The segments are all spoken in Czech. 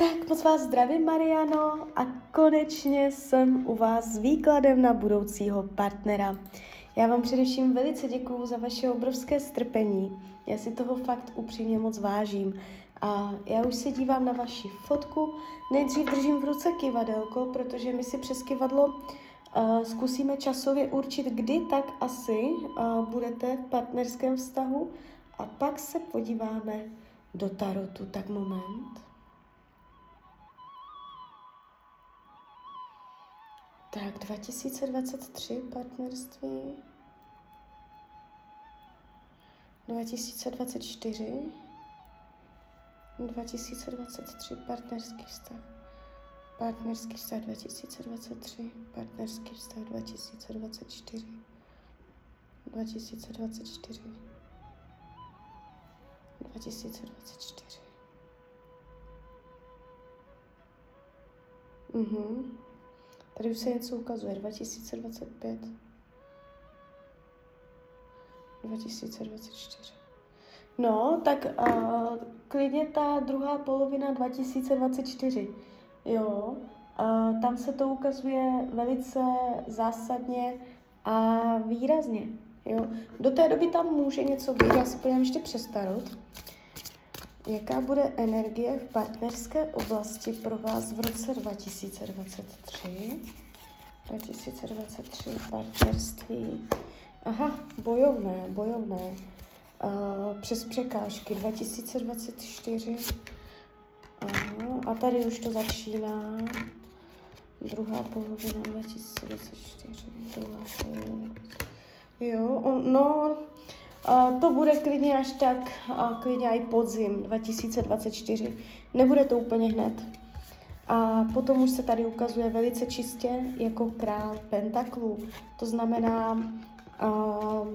Tak moc vás zdravím, Mariano, a konečně jsem u vás s výkladem na budoucího partnera. Já vám především velice děkuju za vaše obrovské strpení. Já si toho fakt upřímně moc vážím. A já už se dívám na vaši fotku. Nejdřív držím v ruce kivadelko, protože my si přes kivadlo uh, zkusíme časově určit, kdy tak asi uh, budete v partnerském vztahu a pak se podíváme do tarotu. Tak moment. Tak 2023 partnerství. 2024. 2023 partnerský vztah. Partnerský vztah 2023. Partnerský vztah 2024. 2024. 2024. Mhm. Tady už se něco ukazuje. 2025. 2024. No, tak uh, klidně ta druhá polovina 2024. Jo, uh, tam se to ukazuje velice zásadně a výrazně. Jo. Do té doby tam může něco být, já se podívám ještě přestarot. Jaká bude energie v partnerské oblasti pro vás v roce 2023? 2023 partnerství. Aha, bojovné, bojovné. Uh, přes překážky 2024. Aha, a tady už to začíná. Druhá polovina 2024. Druhá polovina. Jo, no, a to bude klidně až tak, a klidně i podzim 2024. Nebude to úplně hned. A potom už se tady ukazuje velice čistě jako král pentaklů. To znamená, uh,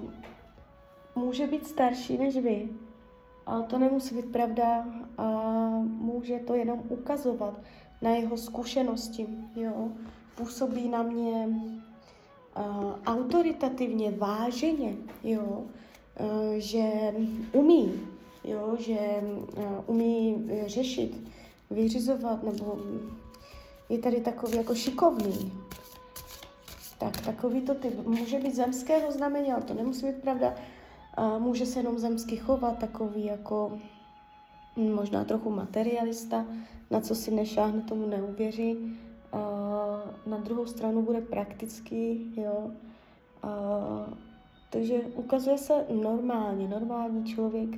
může být starší než vy, ale to nemusí být pravda. Uh, může to jenom ukazovat na jeho zkušenosti. Jo? Působí na mě uh, autoritativně, váženě. Jo? Eh, že umí, jo, že eh, umí řešit, vyřizovat, nebo je tady takový jako šikovný. Tak, takový to typ. Může být zemského znamení, ale to nemusí být pravda. Může se jenom zemsky chovat, takový jako hm, možná trochu materialista, na co si nešáhne, tomu neuvěří. Na druhou stranu bude praktický, jo. Takže ukazuje se normálně, normální člověk.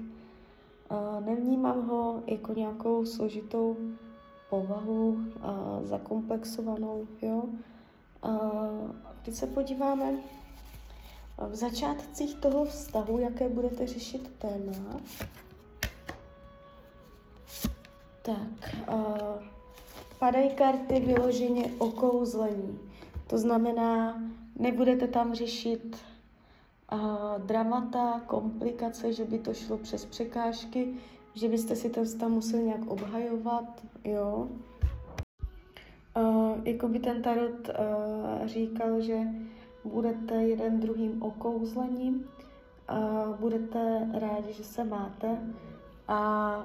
Nevnímám ho jako nějakou složitou povahu, a zakomplexovanou, jo. A teď se podíváme v začátcích toho vztahu, jaké budete řešit téma. Tak, a padají karty vyloženě okouzlení. To znamená, nebudete tam řešit a dramata, komplikace, že by to šlo přes překážky, že byste si ten vztah museli nějak obhajovat, jo. Jako by ten tarot říkal, že budete jeden druhým okouzlením, budete rádi, že se máte a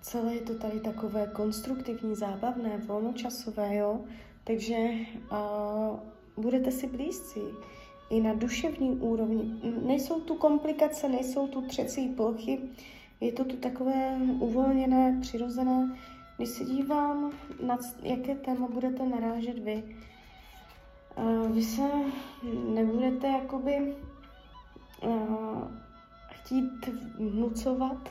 celé je to tady takové konstruktivní, zábavné, volnočasové, jo. Takže budete si blízcí i na duševní úrovni. Nejsou tu komplikace, nejsou tu třecí plochy, je to tu takové uvolněné, přirozené. Když se dívám, na jaké téma budete narážet vy, vy se nebudete jakoby chtít vnucovat,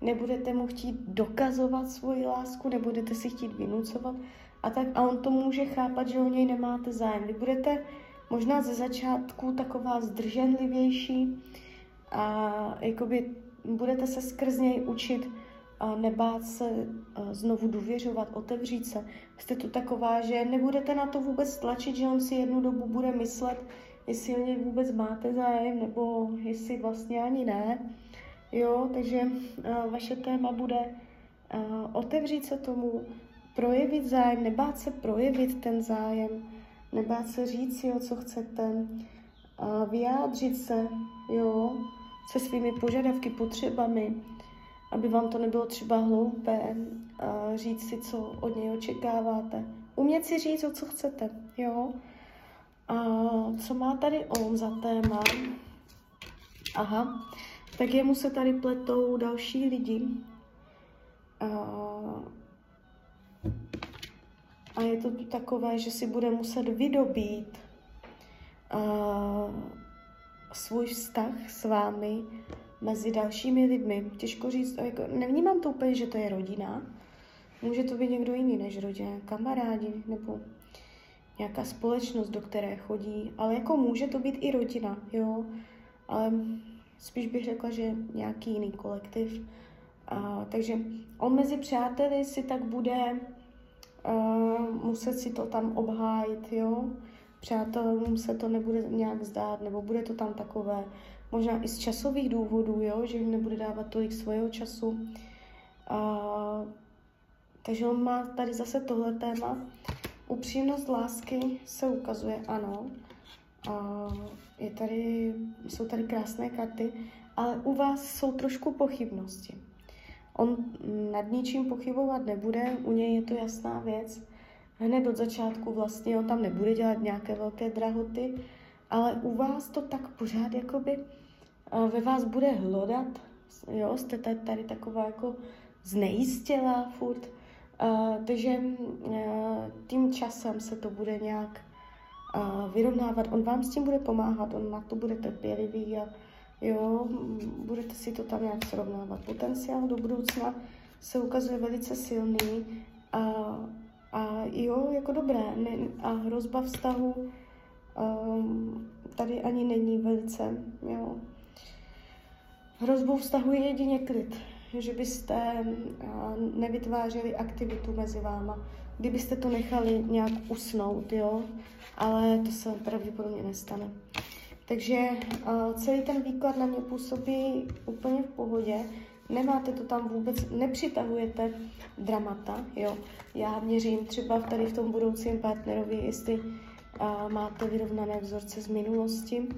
nebudete mu chtít dokazovat svoji lásku, nebudete si chtít vynucovat, a, tak, a on to může chápat, že o něj nemáte zájem. Vy budete možná ze začátku taková zdrženlivější a jakoby budete se skrz něj učit a nebát se a znovu důvěřovat, otevřít se. Jste tu taková, že nebudete na to vůbec tlačit, že on si jednu dobu bude myslet, jestli o něj vůbec máte zájem, nebo jestli vlastně ani ne. Jo, takže a, vaše téma bude a, otevřít se tomu, projevit zájem, nebát se projevit ten zájem, nebát se říct si, o co chcete, a vyjádřit se, jo, se svými požadavky, potřebami, aby vám to nebylo třeba hloupé uh, říct si, co od něj očekáváte. Umět si říct, o co chcete, jo. A co má tady on za téma? Aha, tak jemu se tady pletou další lidi. A, a je to tu takové, že si bude muset vydobít a, svůj vztah s vámi mezi dalšími lidmi. Těžko říct, jako, nevnímám to úplně, že to je rodina. Může to být někdo jiný než rodina, kamarádi nebo nějaká společnost, do které chodí, ale jako může to být i rodina, jo. Ale spíš bych řekla, že nějaký jiný kolektiv. A, takže on mezi přáteli si tak bude uh, muset si to tam obhájit, jo. Přátelům se to nebude nějak zdát, nebo bude to tam takové, možná i z časových důvodů, jo, že jim nebude dávat tolik svého času. Uh, takže on má tady zase tohle téma. Upřímnost lásky se ukazuje, ano. A je tady, jsou tady krásné karty, ale u vás jsou trošku pochybnosti. On nad ničím pochybovat nebude, u něj je to jasná věc. Hned od začátku vlastně on tam nebude dělat nějaké velké drahoty, ale u vás to tak pořád jakoby ve vás bude hlodat, jo, jste tady, tady taková jako znejistělá furt, takže tím časem se to bude nějak vyrovnávat. On vám s tím bude pomáhat, on na to bude trpělivý a jo, budete si to tam nějak srovnávat. Potenciál do budoucna se ukazuje velice silný a, a jo, jako dobré. Ne, a hrozba vztahu um, tady ani není velice, jo. Hrozbou vztahu je jedině klid že byste nevytvářeli aktivitu mezi váma, kdybyste to nechali nějak usnout, jo, ale to se pravděpodobně nestane. Takže celý ten výklad na mě působí úplně v pohodě, nemáte to tam vůbec, nepřitahujete dramata, jo. Já měřím třeba tady v tom budoucím partnerovi, jestli a, máte vyrovnané vzorce z minulosti.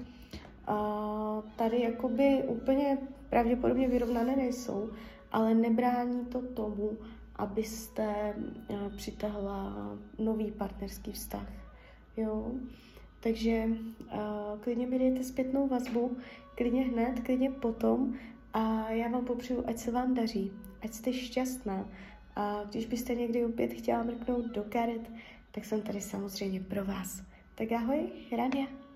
A, tady jakoby úplně pravděpodobně vyrovnané nejsou, ale nebrání to tomu, abyste uh, přitahla nový partnerský vztah. Jo? Takže uh, klidně mi dejte zpětnou vazbu, klidně hned, klidně potom a já vám popřeju, ať se vám daří, ať jste šťastná a když byste někdy opět chtěla mrknout do karet, tak jsem tady samozřejmě pro vás. Tak ahoj, Rania.